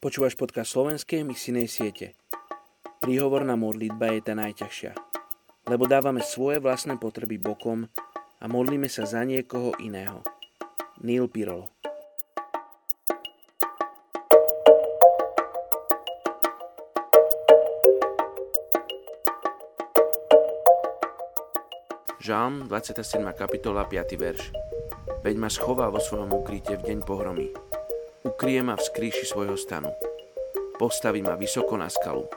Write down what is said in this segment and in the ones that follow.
Počúvaš podcast slovenskej misijnej siete. Príhovorná modlitba je tá najťažšia, lebo dávame svoje vlastné potreby bokom a modlíme sa za niekoho iného. Neil Pirolo Žálm 27. kapitola 5. verš Veď ma schová vo svojom ukryte v deň pohromy ukrie ma v skrýši svojho stanu. Postaví ma vysoko na skalu.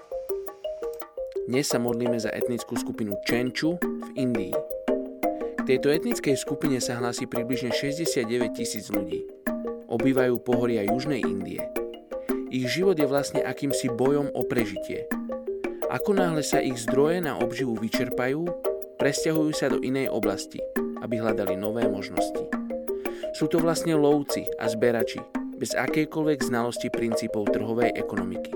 Dnes sa modlíme za etnickú skupinu Čenču v Indii. K tejto etnickej skupine sa hlási približne 69 tisíc ľudí. Obývajú pohoria Južnej Indie. Ich život je vlastne akýmsi bojom o prežitie. Ako náhle sa ich zdroje na obživu vyčerpajú, presťahujú sa do inej oblasti, aby hľadali nové možnosti. Sú to vlastne lovci a zberači, bez akejkoľvek znalosti princípov trhovej ekonomiky.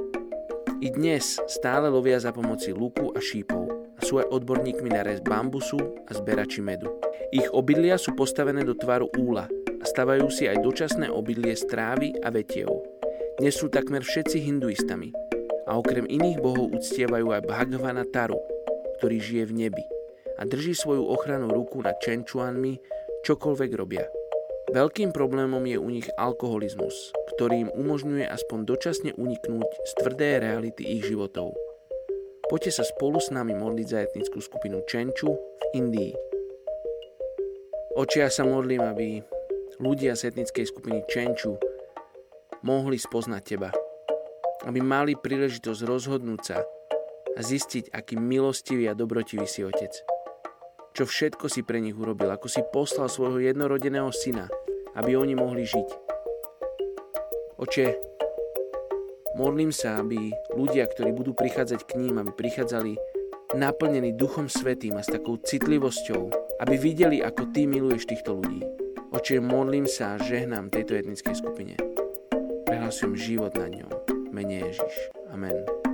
I dnes stále lovia za pomoci luku a šípov a sú aj odborníkmi na rez bambusu a zberači medu. Ich obydlia sú postavené do tvaru úla a stavajú si aj dočasné obydlie z trávy a vetiev. Dnes sú takmer všetci hinduistami a okrem iných bohov uctievajú aj Bhagavana Taru, ktorý žije v nebi a drží svoju ochranu ruku nad Čenčuanmi, čokoľvek robia. Veľkým problémom je u nich alkoholizmus, ktorý im umožňuje aspoň dočasne uniknúť z tvrdé reality ich životov. Poďte sa spolu s nami modliť za etnickú skupinu Čenču v Indii. Oči ja sa modlím, aby ľudia z etnickej skupiny Čenču mohli spoznať teba. Aby mali príležitosť rozhodnúť sa a zistiť, aký milostivý a dobrotivý si otec čo všetko si pre nich urobil, ako si poslal svojho jednorodeného syna, aby oni mohli žiť. Oče, modlím sa, aby ľudia, ktorí budú prichádzať k ním, aby prichádzali naplnení Duchom Svetým a s takou citlivosťou, aby videli, ako Ty miluješ týchto ľudí. Oče, modlím sa a žehnám tejto etnickej skupine. Prehlasujem život na ňom. Mene Ježiš. Amen.